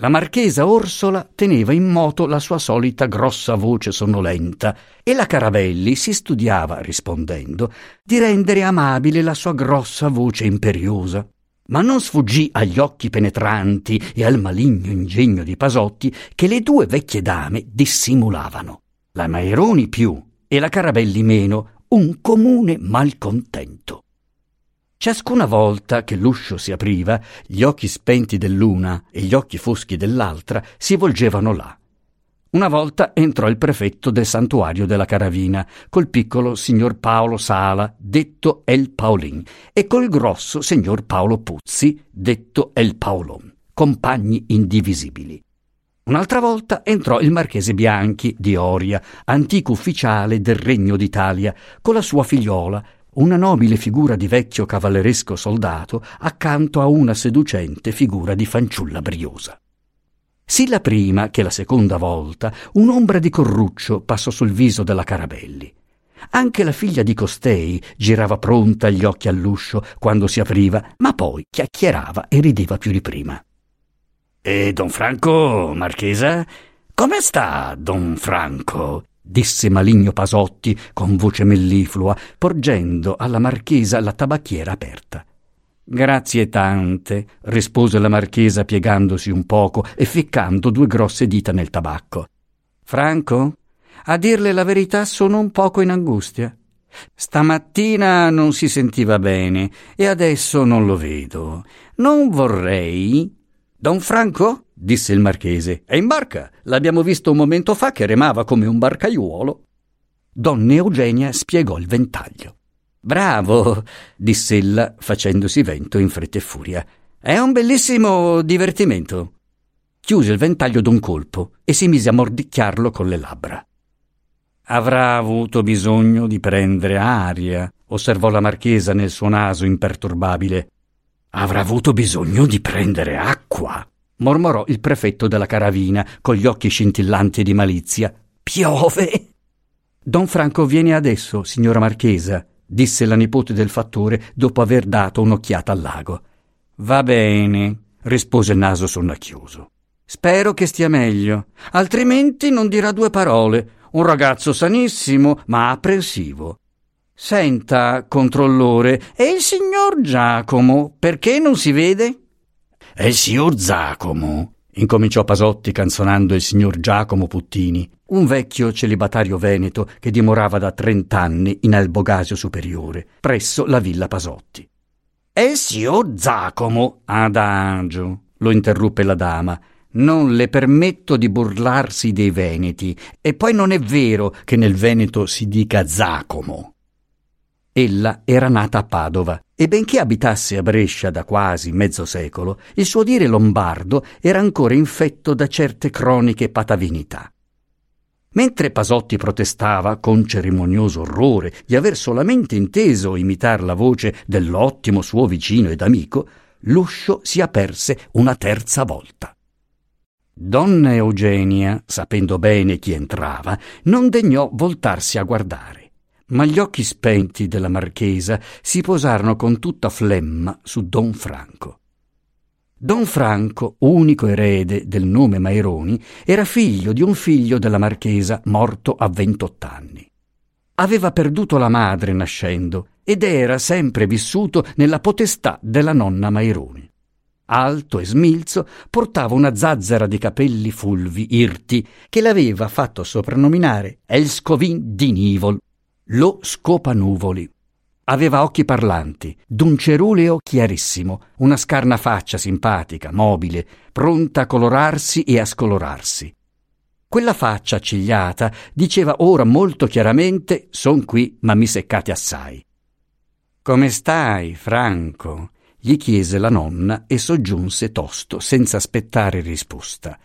La marchesa Orsola teneva in moto la sua solita grossa voce sonnolenta e la Caravelli si studiava, rispondendo, di rendere amabile la sua grossa voce imperiosa. Ma non sfuggì agli occhi penetranti e al maligno ingegno di Pasotti che le due vecchie dame dissimulavano. La Maironi più e la Carabelli meno, un comune malcontento. Ciascuna volta che l'uscio si apriva, gli occhi spenti dell'una e gli occhi foschi dell'altra si volgevano là. Una volta entrò il prefetto del santuario della Caravina, col piccolo signor Paolo Sala, detto El Paolin, e col grosso signor Paolo Puzzi, detto El Paolon, compagni indivisibili. Un'altra volta entrò il marchese Bianchi di Oria, antico ufficiale del Regno d'Italia, con la sua figliola, una nobile figura di vecchio cavalleresco soldato accanto a una seducente figura di fanciulla briosa. Sì la prima che la seconda volta un'ombra di corruccio passò sul viso della Carabelli. Anche la figlia di costei girava pronta gli occhi all'uscio quando si apriva, ma poi chiacchierava e rideva più di prima. E don Franco, marchesa? Come sta don Franco? Disse Maligno Pasotti con voce melliflua, porgendo alla marchesa la tabacchiera aperta. Grazie tante, rispose la marchesa piegandosi un poco e ficcando due grosse dita nel tabacco. Franco, a dirle la verità sono un poco in angustia. Stamattina non si sentiva bene e adesso non lo vedo. Non vorrei. Don Franco? Disse il marchese. È in barca. L'abbiamo visto un momento fa che remava come un barcaiuolo. Donna Eugenia spiegò il ventaglio. Bravo, diss'ella, facendosi vento in fretta e furia. È un bellissimo divertimento. Chiuse il ventaglio d'un colpo e si mise a mordicchiarlo con le labbra. Avrà avuto bisogno di prendere aria, osservò la marchesa nel suo naso imperturbabile. Avrà avuto bisogno di prendere acqua mormorò il prefetto della caravina, con gli occhi scintillanti di malizia. Piove! Don Franco viene adesso, signora Marchesa, disse la nipote del fattore dopo aver dato un'occhiata al lago. Va bene, rispose il naso sonnacchioso. Spero che stia meglio, altrimenti non dirà due parole. Un ragazzo sanissimo, ma apprensivo. Senta, controllore, e il signor Giacomo, perché non si vede? È il signor Giacomo, incominciò Pasotti canzonando il signor Giacomo Puttini, un vecchio celibatario veneto che dimorava da trent'anni in Albogasio Superiore, presso la villa Pasotti. È il signor Giacomo, adagio, lo interruppe la dama. Non le permetto di burlarsi dei veneti, e poi non è vero che nel Veneto si dica Giacomo. Ella era nata a Padova e benché abitasse a Brescia da quasi mezzo secolo, il suo dire lombardo era ancora infetto da certe croniche patavinità. Mentre Pasotti protestava con cerimonioso orrore di aver solamente inteso imitar la voce dell'ottimo suo vicino ed amico, l'uscio si aperse una terza volta. Donna Eugenia, sapendo bene chi entrava, non degnò voltarsi a guardare ma gli occhi spenti della marchesa si posarono con tutta flemma su Don Franco. Don Franco, unico erede del nome Maironi, era figlio di un figlio della marchesa morto a ventotto anni. Aveva perduto la madre nascendo ed era sempre vissuto nella potestà della nonna Maironi. Alto e smilzo, portava una zazzera di capelli fulvi, irti, che l'aveva fatto soprannominare Elscovin di Nivol, lo scopanuvoli. Aveva occhi parlanti, d'un ceruleo chiarissimo, una scarna faccia simpatica, mobile, pronta a colorarsi e a scolorarsi. Quella faccia accigliata diceva ora molto chiaramente: Son qui, ma mi seccate assai. Come stai, Franco? gli chiese la nonna e soggiunse tosto, senza aspettare risposta.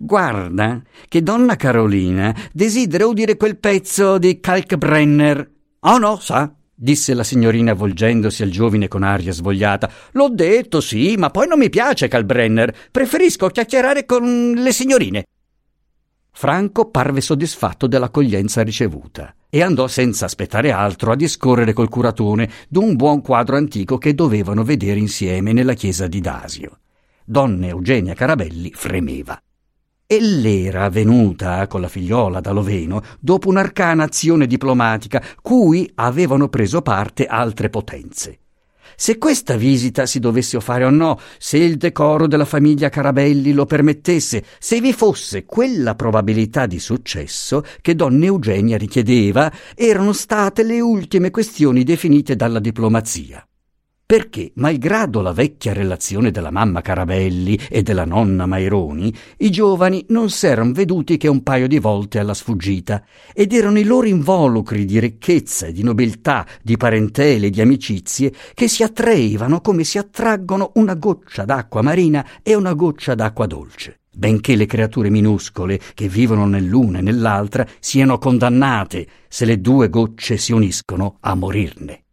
Guarda, che donna Carolina desidera udire quel pezzo di Kalkbrenner. Oh no, sa, disse la signorina volgendosi al giovine con aria svogliata. L'ho detto, sì, ma poi non mi piace Kalkbrenner. Preferisco chiacchierare con le signorine. Franco parve soddisfatto dell'accoglienza ricevuta e andò senza aspettare altro a discorrere col curatore d'un buon quadro antico che dovevano vedere insieme nella chiesa di Dasio. donna Eugenia Carabelli fremeva. E l'era venuta con la figliola da Loveno dopo un'arcana azione diplomatica cui avevano preso parte altre potenze. Se questa visita si dovesse fare o no, se il decoro della famiglia Carabelli lo permettesse, se vi fosse quella probabilità di successo che donna Eugenia richiedeva, erano state le ultime questioni definite dalla diplomazia perché, malgrado la vecchia relazione della mamma Carabelli e della nonna Maironi, i giovani non s'eran veduti che un paio di volte alla sfuggita, ed erano i loro involucri di ricchezza e di nobiltà, di parentele e di amicizie, che si attraevano come si attraggono una goccia d'acqua marina e una goccia d'acqua dolce benché le creature minuscole che vivono nell'una e nell'altra siano condannate se le due gocce si uniscono a morirne.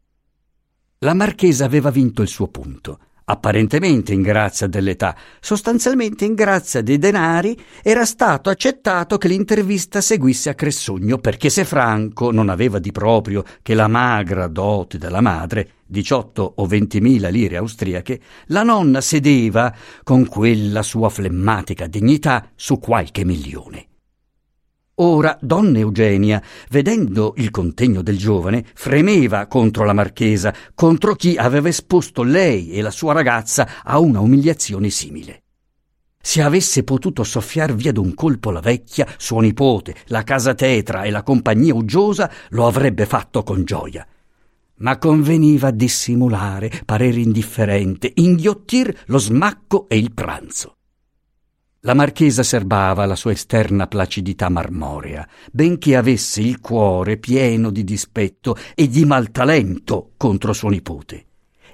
La marchesa aveva vinto il suo punto, apparentemente in grazia dell'età, sostanzialmente in grazia dei denari, era stato accettato che l'intervista seguisse a Cressogno perché se Franco non aveva di proprio che la magra dote della madre, 18 o 20 mila lire austriache, la nonna sedeva, con quella sua flemmatica dignità, su qualche milione. Ora donna Eugenia, vedendo il contegno del giovane, fremeva contro la marchesa, contro chi aveva esposto lei e la sua ragazza a una umiliazione simile. Se avesse potuto soffiar via d'un colpo la vecchia, suo nipote, la casa tetra e la compagnia uggiosa, lo avrebbe fatto con gioia. Ma conveniva dissimulare, parere indifferente, inghiottir lo smacco e il pranzo. La marchesa serbava la sua esterna placidità marmorea, benché avesse il cuore pieno di dispetto e di maltalento contro suo nipote.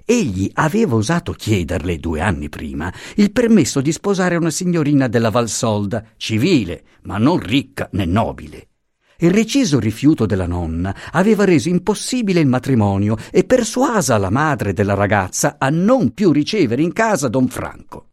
Egli aveva osato chiederle due anni prima il permesso di sposare una signorina della Valsolda, civile, ma non ricca né nobile. Il reciso rifiuto della nonna aveva reso impossibile il matrimonio e persuasa la madre della ragazza a non più ricevere in casa don Franco.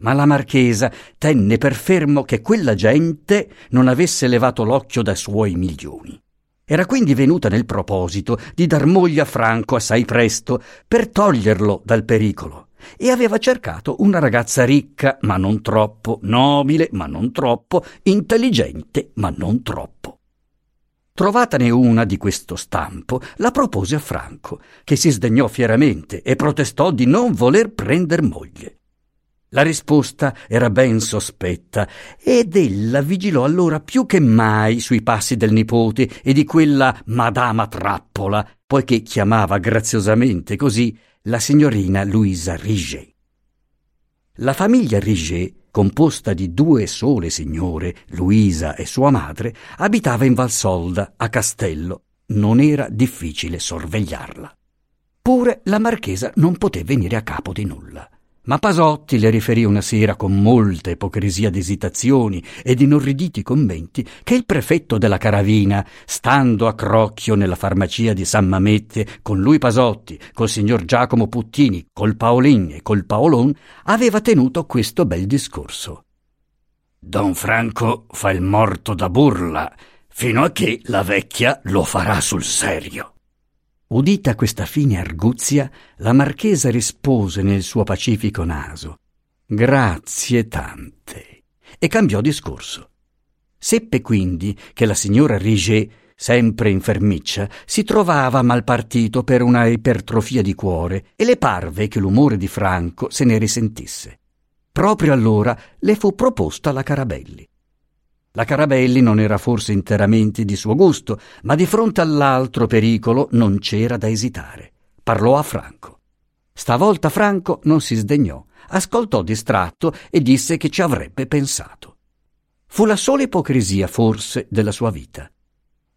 Ma la marchesa tenne per fermo che quella gente non avesse levato l'occhio dai suoi milioni. Era quindi venuta nel proposito di dar moglie a Franco assai presto per toglierlo dal pericolo e aveva cercato una ragazza ricca, ma non troppo, nobile, ma non troppo, intelligente, ma non troppo. Trovatane una di questo stampo, la propose a Franco, che si sdegnò fieramente e protestò di non voler prender moglie. La risposta era ben sospetta ed ella vigilò allora più che mai sui passi del nipote e di quella madama trappola, poiché chiamava graziosamente così la signorina Luisa Riget. La famiglia Riget, composta di due sole signore, Luisa e sua madre, abitava in Valsolda, a Castello. Non era difficile sorvegliarla. Pure la marchesa non poté venire a capo di nulla. Ma Pasotti le riferì una sera con molta ipocrisia d'esitazioni ed inorriditi commenti che il prefetto della caravina, stando a crocchio nella farmacia di San Mamette con lui Pasotti, col signor Giacomo Puttini, col Paolin e col Paolon, aveva tenuto questo bel discorso. Don Franco fa il morto da burla, fino a che la vecchia lo farà sul serio. Udita questa fine arguzia, la marchesa rispose nel suo pacifico naso Grazie tante e cambiò discorso. Seppe quindi che la signora Riget, sempre infermiccia, si trovava mal partito per una ipertrofia di cuore e le parve che l'umore di Franco se ne risentisse. Proprio allora le fu proposta la Carabelli. La Carabelli non era forse interamente di suo gusto, ma di fronte all'altro pericolo non c'era da esitare. Parlò a Franco. Stavolta Franco non si sdegnò, ascoltò distratto e disse che ci avrebbe pensato. Fu la sola ipocrisia, forse, della sua vita.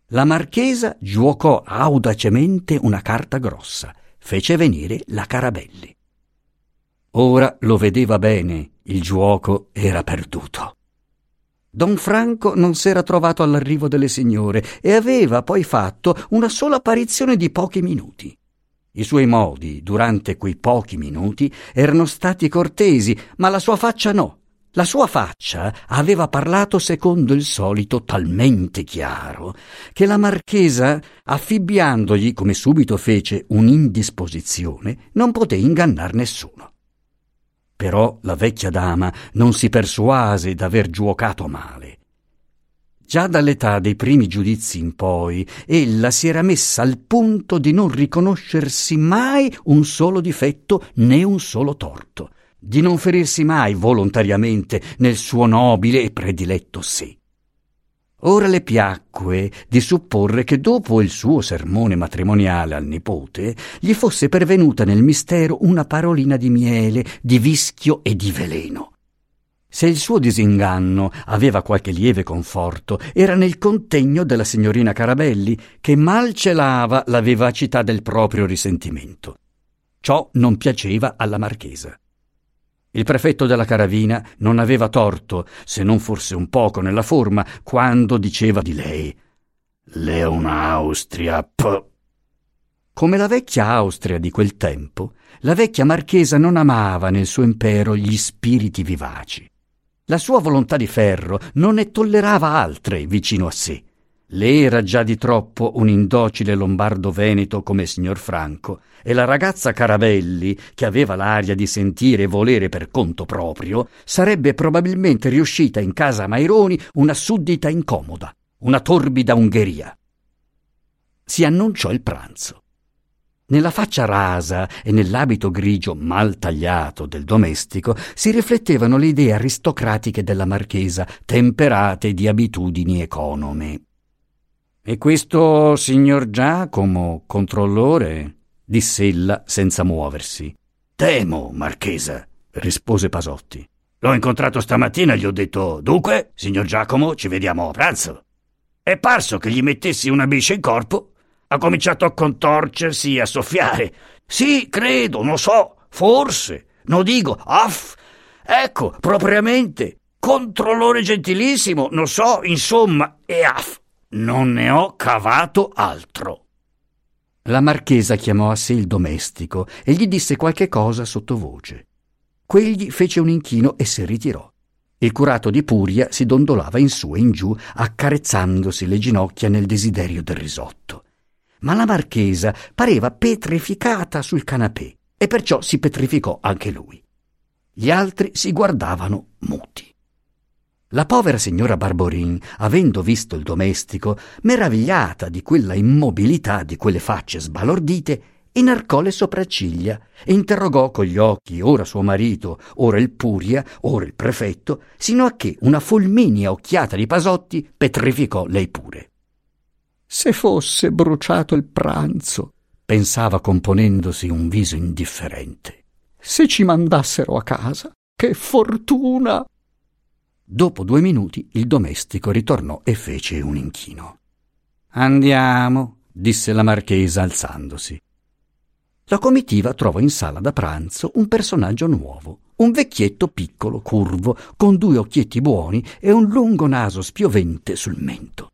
La marchesa giuocò audacemente una carta grossa, fece venire la Carabelli. Ora lo vedeva bene, il giuoco era perduto. Don Franco non s'era trovato all'arrivo delle signore e aveva poi fatto una sola apparizione di pochi minuti. I suoi modi, durante quei pochi minuti, erano stati cortesi, ma la sua faccia no. La sua faccia aveva parlato secondo il solito talmente chiaro che la marchesa, affibbiandogli, come subito fece, un'indisposizione, non poté ingannar nessuno. Però la vecchia dama non si persuase d'aver giuocato male. Già dall'età dei primi giudizi in poi, ella si era messa al punto di non riconoscersi mai un solo difetto né un solo torto, di non ferirsi mai volontariamente nel suo nobile e prediletto sé. Ora le piacque di supporre che dopo il suo sermone matrimoniale al nipote gli fosse pervenuta nel mistero una parolina di miele, di vischio e di veleno. Se il suo disinganno aveva qualche lieve conforto, era nel contegno della signorina Carabelli, che mal celava la vivacità del proprio risentimento. Ciò non piaceva alla marchesa. Il prefetto della caravina non aveva torto, se non forse un poco nella forma, quando diceva di lei Leonaustria p. Come la vecchia Austria di quel tempo, la vecchia marchesa non amava nel suo impero gli spiriti vivaci. La sua volontà di ferro non ne tollerava altre vicino a sé. Le era già di troppo un indocile lombardo veneto come signor Franco, e la ragazza Caravelli, che aveva l'aria di sentire e volere per conto proprio, sarebbe probabilmente riuscita in casa Maironi una suddita incomoda, una torbida Ungheria. Si annunciò il pranzo. Nella faccia rasa e nell'abito grigio mal tagliato del domestico si riflettevano le idee aristocratiche della marchesa, temperate di abitudini econome. E questo signor Giacomo, controllore? diss'ella senza muoversi. Temo, marchesa, rispose Pasotti. L'ho incontrato stamattina e gli ho detto: Dunque, signor Giacomo, ci vediamo a pranzo. È parso che gli mettessi una biscia in corpo. Ha cominciato a contorcersi e a soffiare. Sì, credo, non so, forse. Non dico, aff. Ecco, propriamente. Controllore gentilissimo, non so, insomma, e aff. Non ne ho cavato altro. La marchesa chiamò a sé il domestico e gli disse qualche cosa sottovoce. Quegli fece un inchino e si ritirò. Il curato di Puria si dondolava in su e in giù, accarezzandosi le ginocchia nel desiderio del risotto. Ma la marchesa pareva petrificata sul canapè e perciò si petrificò anche lui. Gli altri si guardavano muti. La povera signora Barborin, avendo visto il domestico, meravigliata di quella immobilità di quelle facce sbalordite, inarcò le sopracciglia e interrogò con gli occhi ora suo marito, ora il Puria, ora il prefetto, sino a che una fulminea occhiata di Pasotti petrificò lei pure. Se fosse bruciato il pranzo, pensava componendosi un viso indifferente. Se ci mandassero a casa, che fortuna! Dopo due minuti il domestico ritornò e fece un inchino. Andiamo, disse la marchesa alzandosi. La comitiva trovò in sala da pranzo un personaggio nuovo, un vecchietto piccolo, curvo, con due occhietti buoni e un lungo naso spiovente sul mento.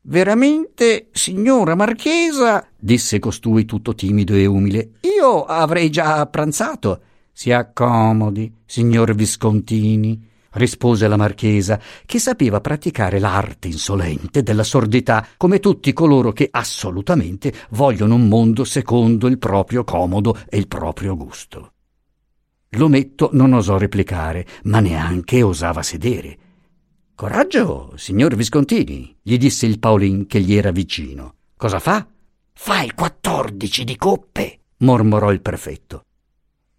Veramente, signora marchesa, disse costui tutto timido e umile, io avrei già pranzato. Si accomodi, signor Viscontini, rispose la marchesa, che sapeva praticare l'arte insolente della sordità, come tutti coloro che assolutamente vogliono un mondo secondo il proprio comodo e il proprio gusto. L'ometto non osò replicare, ma neanche osava sedere. Coraggio, signor Viscontini, gli disse il Paolin che gli era vicino. Cosa fa? Fa il quattordici di coppe, mormorò il prefetto.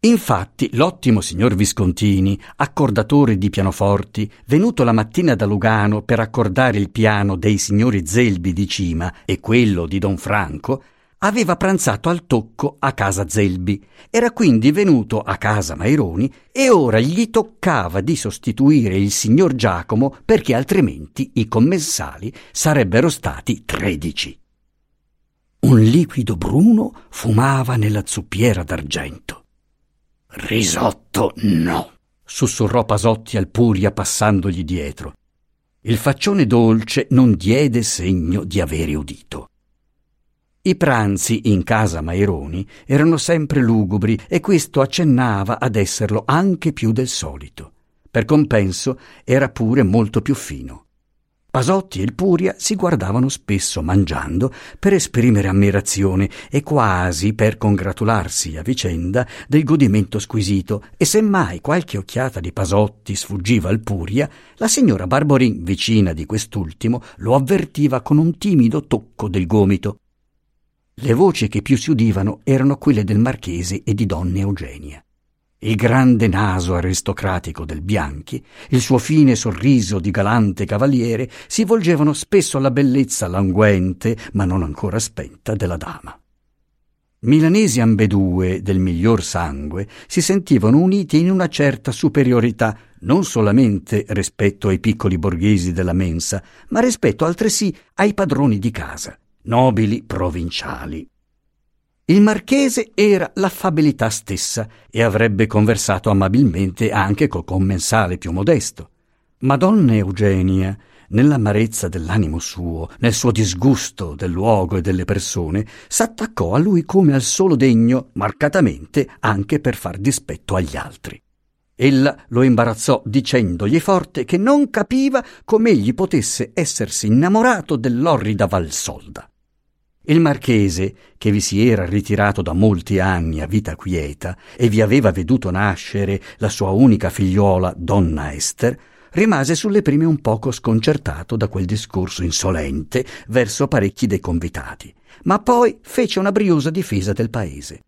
Infatti l'ottimo signor Viscontini, accordatore di pianoforti, venuto la mattina da Lugano per accordare il piano dei signori Zelbi di Cima e quello di Don Franco, aveva pranzato al tocco a casa Zelbi, era quindi venuto a casa Maironi e ora gli toccava di sostituire il signor Giacomo perché altrimenti i commensali sarebbero stati tredici. Un liquido bruno fumava nella zuppiera d'argento. Risotto no, sussurrò Pasotti al Puria passandogli dietro. Il faccione dolce non diede segno di avere udito. I pranzi in casa Maironi erano sempre lugubri e questo accennava ad esserlo anche più del solito. Per compenso era pure molto più fino. Pasotti e il Puria si guardavano spesso mangiando per esprimere ammirazione e quasi per congratularsi a vicenda del godimento squisito e se mai qualche occhiata di Pasotti sfuggiva al Puria, la signora Barborin, vicina di quest'ultimo, lo avvertiva con un timido tocco del gomito. Le voci che più si udivano erano quelle del marchese e di donna Eugenia il grande naso aristocratico del Bianchi, il suo fine sorriso di galante cavaliere si volgevano spesso alla bellezza languente, ma non ancora spenta, della dama. Milanesi ambedue del miglior sangue si sentivano uniti in una certa superiorità non solamente rispetto ai piccoli borghesi della mensa, ma rispetto altresì ai padroni di casa, nobili provinciali. Il marchese era l'affabilità stessa e avrebbe conversato amabilmente anche col commensale più modesto. Ma donna Eugenia, nell'amarezza dell'animo suo, nel suo disgusto del luogo e delle persone, s'attaccò a lui come al solo degno, marcatamente anche per far dispetto agli altri. Ella lo imbarazzò dicendogli forte che non capiva come egli potesse essersi innamorato dell'orrida Valsolda. Il marchese, che vi si era ritirato da molti anni a vita quieta e vi aveva veduto nascere la sua unica figliuola, donna Ester, rimase sulle prime un poco sconcertato da quel discorso insolente verso parecchi dei convitati, ma poi fece una briosa difesa del paese.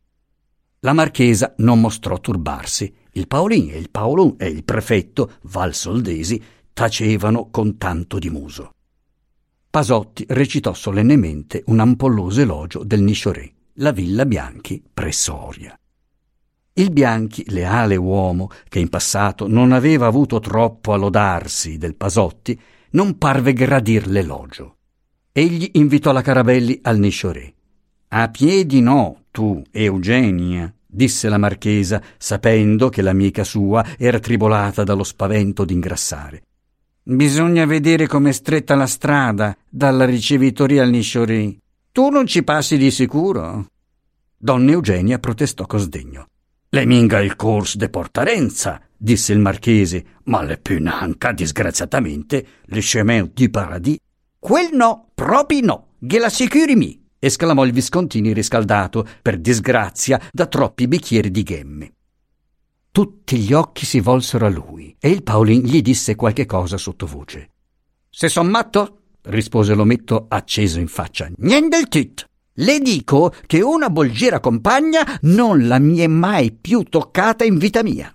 La marchesa non mostrò turbarsi. Il Paolin e il Paolon e il prefetto, Val Soldesi, tacevano con tanto di muso. Pasotti recitò solennemente un ampolloso elogio del Niscioré, la villa Bianchi presso Oria. Il Bianchi, leale uomo, che in passato non aveva avuto troppo a lodarsi del Pasotti, non parve gradir l'elogio. Egli invitò la Carabelli al Niscioré. A piedi no, tu, Eugenia, disse la marchesa, sapendo che l'amica sua era tribolata dallo spavento d'ingrassare. Bisogna vedere com'è stretta la strada dalla ricevitoria al Nisciorì. Tu non ci passi di sicuro? Donna Eugenia protestò con sdegno. Le minga il corso de portarenza, disse il marchese, ma le punanca, disgraziatamente, le chemin di paradis. Quel no, proprio no, gliela mi, esclamò il Viscontini riscaldato, per disgrazia, da troppi bicchieri di gemme. Tutti gli occhi si volsero a lui e il Paolin gli disse qualche cosa sottovoce. Se son matto? rispose l'ometto acceso in faccia. Niente del tit. Le dico che una bolgiera compagna non la mi è mai più toccata in vita mia.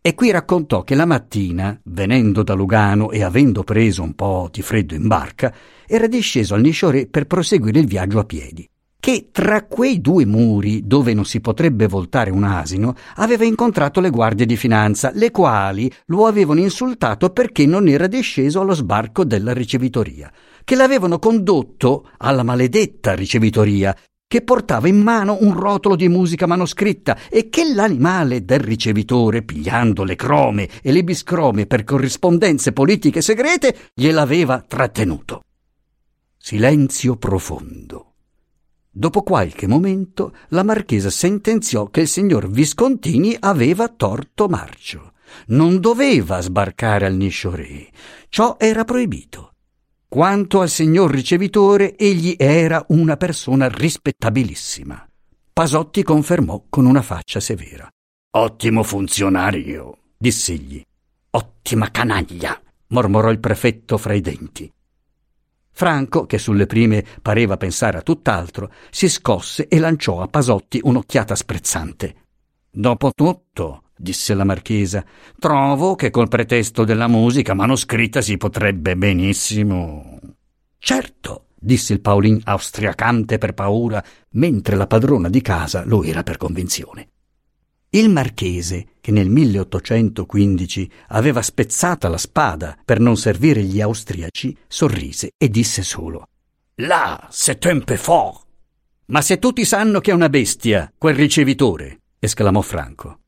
E qui raccontò che la mattina, venendo da Lugano e avendo preso un po' di freddo in barca, era disceso al Niscioré per proseguire il viaggio a piedi che tra quei due muri, dove non si potrebbe voltare un asino, aveva incontrato le guardie di finanza, le quali lo avevano insultato perché non era disceso allo sbarco della ricevitoria, che l'avevano condotto alla maledetta ricevitoria, che portava in mano un rotolo di musica manoscritta e che l'animale del ricevitore, pigliando le crome e le biscrome per corrispondenze politiche segrete, gliel'aveva trattenuto. Silenzio profondo. Dopo qualche momento la marchesa sentenziò che il signor Viscontini aveva torto marcio. Non doveva sbarcare al Niscioré. Ciò era proibito. Quanto al signor ricevitore, egli era una persona rispettabilissima. Pasotti confermò con una faccia severa. Ottimo funzionario, diss'egli. Ottima canaglia, mormorò il prefetto fra i denti. Franco, che sulle prime pareva pensare a tutt'altro, si scosse e lanciò a Pasotti un'occhiata sprezzante. Dopo tutto, disse la marchesa, trovo che col pretesto della musica manoscritta si potrebbe benissimo. Certo, disse il Paolin austriacante per paura, mentre la padrona di casa lo era per convinzione. Il marchese, che nel 1815 aveva spezzata la spada per non servire gli austriaci, sorrise e disse solo: Là, c'est un peu fort. Ma se tutti sanno che è una bestia, quel ricevitore, esclamò Franco.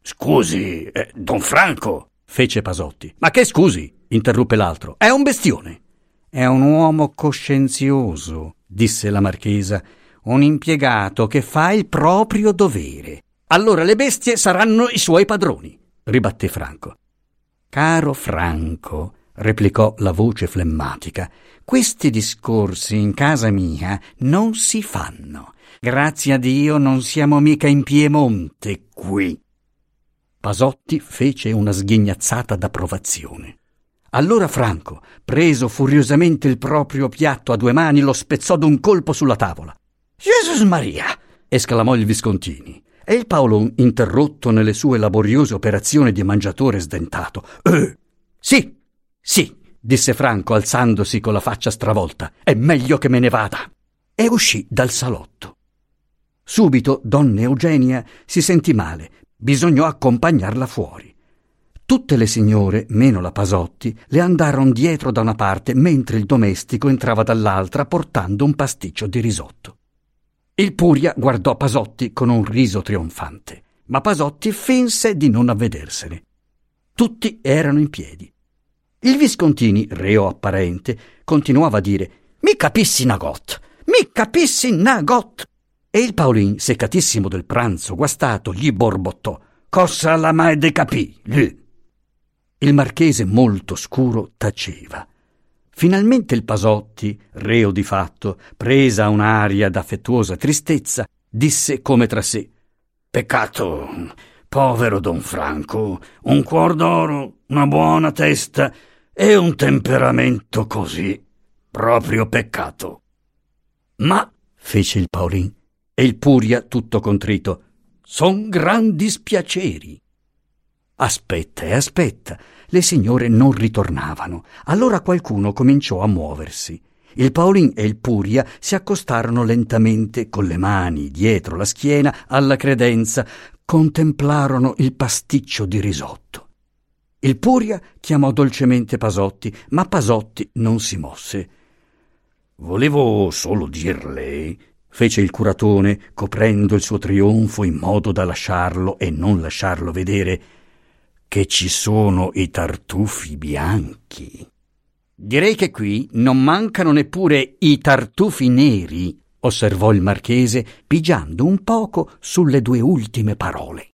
Scusi, eh, don Franco, fece Pasotti. Ma che scusi? interruppe l'altro. È un bestione. È un uomo coscienzioso, disse la marchesa, un impiegato che fa il proprio dovere. Allora le bestie saranno i suoi padroni, ribatté Franco. Caro Franco, replicò la voce flemmatica. Questi discorsi in casa mia non si fanno. Grazie a Dio non siamo mica in Piemonte qui. Pasotti fece una sghignazzata d'approvazione. Allora Franco, preso furiosamente il proprio piatto a due mani, lo spezzò d'un colpo sulla tavola. Gesù Maria! esclamò il Viscontini. E il Paolo, interrotto nelle sue laboriose operazioni di mangiatore sdentato. Eh, sì, sì, disse Franco alzandosi con la faccia stravolta. È meglio che me ne vada. E uscì dal salotto. Subito donna Eugenia si sentì male. Bisognò accompagnarla fuori. Tutte le signore, meno la Pasotti, le andarono dietro da una parte mentre il domestico entrava dall'altra portando un pasticcio di risotto. Il Puria guardò Pasotti con un riso trionfante, ma Pasotti finse di non avvedersene. Tutti erano in piedi. Il Viscontini, reo apparente, continuava a dire Mi capissi nagot, mi capissi nagot. E il Paolin, seccatissimo del pranzo guastato, gli borbottò Cosa la mai de capì, lì? Il marchese molto scuro taceva. Finalmente il Pasotti, reo di fatto, presa un'aria d'affettuosa tristezza, disse come tra sé Peccato, povero don Franco, un cuor d'oro, una buona testa e un temperamento così. Proprio peccato. Ma, fece il Paolin, e il Puria tutto contrito, son grandi spiaceri. Aspetta e aspetta. Le signore non ritornavano. Allora qualcuno cominciò a muoversi. Il Paolin e il Puria si accostarono lentamente, con le mani dietro la schiena, alla credenza, contemplarono il pasticcio di risotto. Il Puria chiamò dolcemente Pasotti, ma Pasotti non si mosse. Volevo solo dirle, fece il curatone, coprendo il suo trionfo in modo da lasciarlo e non lasciarlo vedere, che ci sono i tartufi bianchi. Direi che qui non mancano neppure i tartufi neri, osservò il marchese, pigiando un poco sulle due ultime parole.